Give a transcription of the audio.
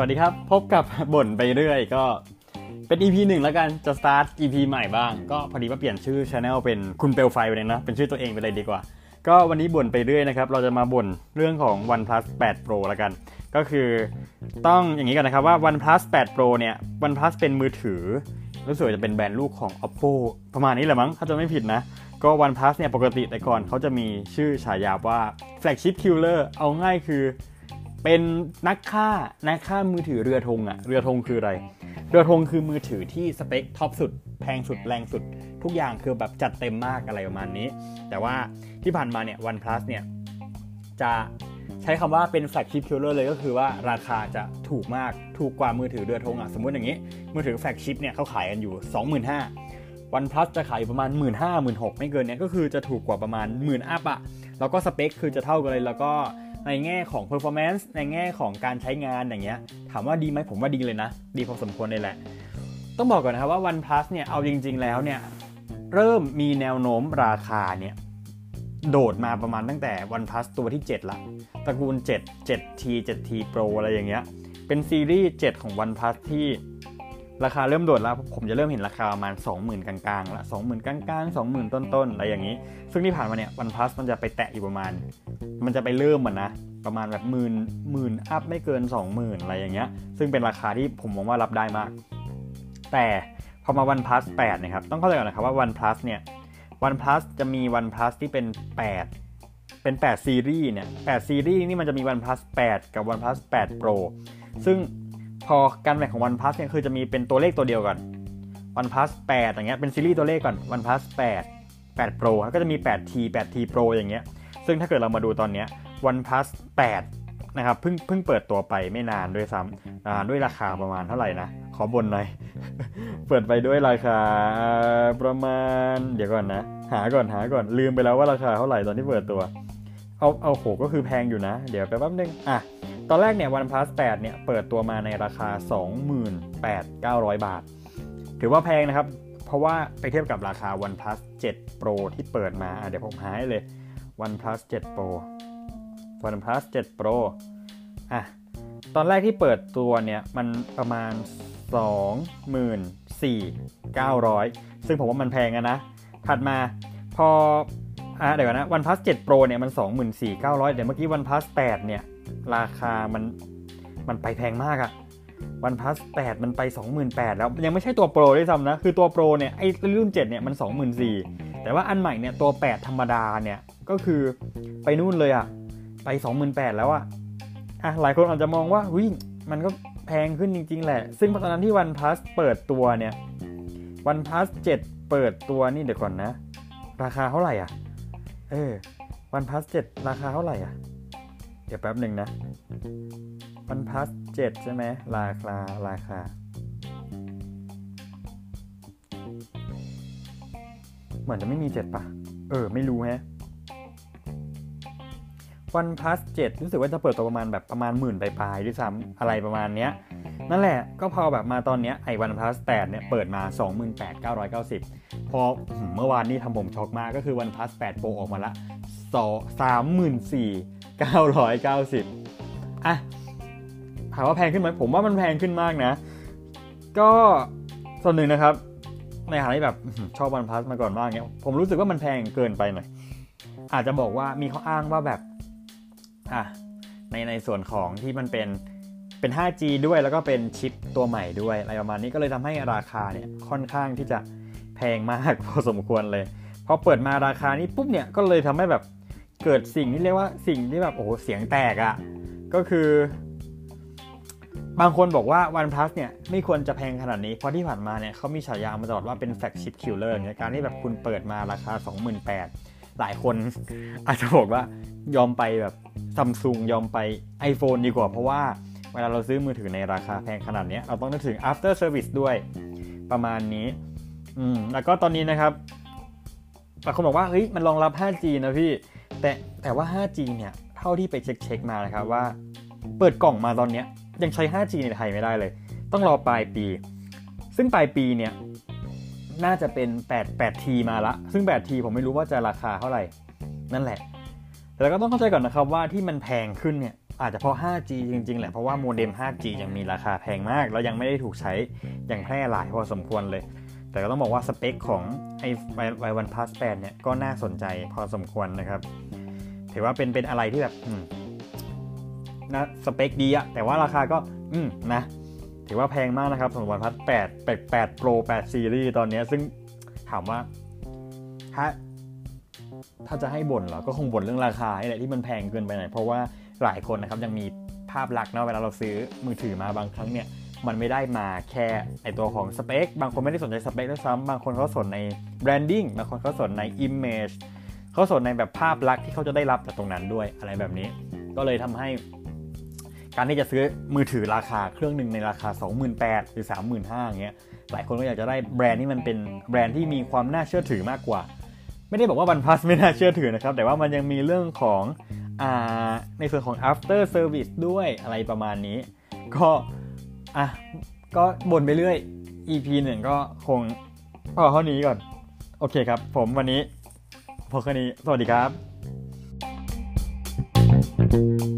วัสดีครับ พบกับบ่นไปเรื่อยก็เป็น EP หนึ่งแล้วกันจะสตาร์ท EP ใหม่บ้าง ก็พอดีว่าเปลี่ยนชื่อช anel เป็นคุณเปลไฟไปเลยนะเป็นชื่อตัวเองไปเลยดีกว่า ก็วันนี้บ่นไปเรื่อยนะครับ เราจะมาบ่นเรื่องของ OnePlus 8 Pro แล้วกัน ก็คือต้องอย่างนี้กันนะครับว่า OnePlus 8 Pro เนี่ย OnePlus เป็นมือถือรู้สึกจะเป็นแบรนด์ลูกของ Oppo ประมาณนี้แหละมั้งถ้าจะไม่ผิดนะ ก็ OnePlus เนี่ยปกติแต่ก่อนเขาจะมีชื่อฉายาว่า Flagship Killer เอาง่ายคือ เป็นนักฆ่านักฆ่ามือถือเรือธงอะเรือธงคืออะไร เรือธงคือมือถือที่สเปค top สุด แพงสุดแรงสุด ทุกอย่างคือแบบจัดเต็มมากอะไรประมาณนี้ แต่ว่าที่ผ่านมาเนี่ย OnePlus เนี่ยจะใช้คำว่าเป็น flagship killer เลยก็คือว่าราคาจะถูกมากถูกกว่ามือถือเรือธงอะสมมติอย่างนี้ มือถือ flagship เนี่ยเขาขายกันอยู่ 25,000 OnePlus จะขายอยู่ประมาณ 1 5 0 0 0 1 6ไม่เกินเนี้ยก็คือจะถูกกว่าประมาณ 1 0 0 0 0 up อะแล้วก็สเปคคือจะเท่ากันเลยแล้วก็ ในแง่ของ performance ในแง่ของการใช้งานอย่างเงี้ย ถามว่าดีไหมผมว่าดีเลยนะ ดีพอสมควรเลยแหละ ต้องบอกก่อนนะครับว่า OnePlus เนี่ย เอาจริง ๆ แล้วเนี่ย เริ่มมีแนวโน้มราคาเนี่ย โดดมาประมาณตั้งแต่ OnePlus ตัวที่ 7 ละ ตระกูล 7 7T 7T Pro อะไรอย่างเงี้ย เป็นซีรีส์ 7 ของ OnePlus ที่ ราคาเริ่มโดดแล้วผมจะเริ่มเห็นราคาประมาณ 20,000 กลางๆละ20,000 กลางๆ 20,000 ต้นๆอะไรอย่างนี้ ซึ่งที่ผ่านมาเนี่ย OnePlus มันจะไปแตะอยู่ประมาณ มันจะไปเริ่มมันนะประมาณแบบหมื่นหมื่นอัพไม่เกิน 20,000 อะไรอย่างเงี้ยซึ่งเป็นราคาที่ผมมองว่ารับได้มาก แต่พอมา OnePlus 8นะครับต้องเข้าใจก่อนนะครับว่า OnePlus เนี่ย OnePlus จะมี OnePlus ที่เป็น 8เป็น 8 ซีรีส์เนี่ย 8 ซีรีส์นี่มันจะมี OnePlus 8 กับ OnePlus 8 Pro ซึ่ง พอการแบ่งของ OnePlus เนี่ยคือจะมีเป็นตัวเลขตัวเดียวก่อน OnePlus 8 อย่างเงี้ยเป็นซีรีส์ตัวเลขก่อน OnePlus 8 8 Pro แล้วก็จะมี 8T 8T Pro อย่างเงี้ย ซึ่งถ้าเกิดเรามาดูตอนเนี้ย OnePlus 8 นะครับเพิ่งเพิ่งเปิดตัวไปไม่นานด้วยซ้ำด้วยราคาประมาณเท่าไหร่นะ ขอบนหน่อย เปิดไปด้วยราคาประมาณ เดี๋ยวก่อนนะ หาก่อนหาก่อนลืมไปแล้วว่าราคาเท่าไหร่ตอนที่เปิดตัว เอาเอาโหก็คือแพงอยู่นะ เดี๋ยวแป๊บนึงอะ ตอนแรกเนี่ย OnePlus 8 เนี่ย เปิดตัวมาในราคา 28,900 บาท ถือว่าแพงนะครับ เพราะว่าไปเทียบกับราคา OnePlus 7 Pro ที่เปิดมา เดี๋ยวผมหาให้เลย OnePlus 7 Pro OnePlus 7 Pro อะ ตอนแรกที่เปิดตัวเนี่ย มันประมาณ 24,900 ซึ่งผมว่ามันแพงอะนะ ถัดมาพออะเดี๋ยวนะ OnePlus 7 Pro เนี่ย มัน 24,900เดี๋ยวเมื่อกี้ OnePlus 8 เนี่ย ราคามันมันไปแพงมากอะ OnePlus 8มันไป 28,000 แล้ว ยังไม่ใช่ตัว Pro ด้วยซ้ำนะ คือตัว Pro เนี่ย ไอ้รุ่น 7 เนี่ย มัน 24,000 แต่ว่าอันใหม่เนี่ย ตัว 8 ธรรมดาเนี่ย ก็คือไปนู่นเลยอะไป 28,000 แล้วอะอะหลายคนอาจจะมองว่าวิมันก็แพงขึ้นจริง ๆ แหละ ซึ่งตอนนั้นที่ OnePlus เปิดตัวเนี่ย OnePlus 7เปิดตัวนี่เดี๋ยวก่อนนะ ราคาเท่าไหร่อะเออ OnePlus 7ราคาเท่าไหร่อะ เดี๋ยวแป๊บหนึ่งนะ OnePlus 7ใช่ไหมราคาราคา เหมือนจะไม่มี7ป่ะเออ ไม่รู้แฮะ OnePlus 7รู้สึกว่าจะเปิดตัวประมาณแบบประมาณหมื่นปลายๆด้วยซ้ำอะไรประมาณเนี้ย นั่นแหละก็พอแบบมาตอนเนี้ยไอ้ OnePlus 8เนี่ยเปิดมา 28,990 พอเมื่อวานนี้ทำผมช็อกมากก็คือ OnePlus 8 Pro ออกมาละสามหมื่นสี่ 990อะถามว่าแพงขึ้นไหมผมว่ามันแพงขึ้นมากนะ ก็ส่วนหนึ่งนะครับ ในฐานะที่แบบชอบ OnePlus มาก่อนมากเนี้ยผมรู้สึกว่ามันแพงเกินไปหน่อยอาจจะบอกว่ามีข้ออ้างว่าแบบอะในในส่วนของที่มันเป็นเป็น 5G ด้วยแล้วก็เป็นชิปตัวใหม่ด้วยอะไรประมาณนี้ก็เลยทำให้ราคาเนี่ยค่อนข้างที่จะแพงมากพอสมควรเลยพอเปิดมาราคานี้ปุ๊บเนี่ยก็เลยทำให้แบบ เกิดสิ่งที่เรียกว่าสิ่งที่แบบโอ้โหเสียงแตกอะ่ะก็คือบางคนบอกว่า OnePlus เนี่ยไม่ควรจะแพงขนาดนี้ เพราะที่ผ่านมาเนี่ยเขามีฉายามาตลอดว่าเป็น flagship killer เนี่ยการที่แบบคุณเปิดมาราคา 28,000 หลายคนอาจจะบอกว่ายอมไปแบบซัมซุงยอมไป iPhone ดีกว่า เพราะว่าเวลาเราซื้อมือถือในราคาแพงขนาดนี้เราต้องนึกถึง after service ด้วยประมาณนี้อืมแล้วก็ตอนนี้นะครับบางคนบอกว่าเฮ้ยมันรองรับ 5G นะพี่ แต่แต่ว่า 5G เนี่ยเท่าที่ไปเช็คเช็คมานะครับว่า เปิดกล่องมาตอนนี้ยังใช้ 5G ในไทยไม่ได้เลย ต้องรอปลายปี ซึ่งปลายปีเนี่ยน่าจะเป็น 8 8T มาละ ซึ่ง 8T ผมไม่รู้ว่าจะราคาเท่าไหร่ นั่นแหละ แต่ก็ต้องเข้าใจก่อนนะครับว่าที่มันแพงขึ้นเนี่ยอาจจะเพราะ 5G จริงๆ แหละ เพราะว่าโมเด็ม 5G ยังมีราคาแพงมาก แล้วยังไม่ได้ถูกใช้อย่างแพร่หลายพอสมควรเลย แต่ก็ต้องบอกว่าสเปคของไอไววันพาสแปดเนี่ยก็น่าสนใจพอสมควรนะครับ ถือว่าเป็นเป็นอะไรที่แบบนะสเปคดีอะแต่ว่าราคาก็ อืมนะ ถือว่าแพงมากนะครับสำหรับวันพัด8 8 8 Pro 8 Series ตอนนี้ซึ่งถามว่าถ้าถ้าจะให้บ่นเหรอก็คงบ่นเรื่องราคาแหละที่มันแพงเกินไปหน่อยเพราะว่าหลายคนนะครับยังมีภาพลักษณ์เนาะเวลาเราซื้อมือถือมาบางครั้งเนี่ย มันไม่ได้มาแค่ไอตัวของสเปค บางคนไม่ได้สนใจสเปคด้วยซ้ำบางคนเขาสนใน branding บางคนเขาสนใน image เขาสนในแบบภาพลักษณ์ที่เขาจะได้รับจากตรงนั้นด้วยอะไรแบบนี้ ก็เลยทำให้การที่จะซื้อมือถือราคาเครื่องหนึ่งในราคา 28,000หรือ 35,000อย่างเงี้ยหลายคนก็อยากจะได้แบรนด์ที่มันเป็นแบรนด์ที่มีความน่าเชื่อถือมากกว่า ไม่ได้บอกว่า OnePlus ไม่น่าเชื่อถือนะครับ แต่ว่ามันยังมีเรื่องของอ่าในส่วนของ after service ด้วยอะไรประมาณนี้ ก็ อะ ก็บ่นไปเรื่อย EP หนึ่งก็คงพอเท่านี้ก่อน โอเคครับ ผมวันนี้พอแค่นี้ สวัสดีครับ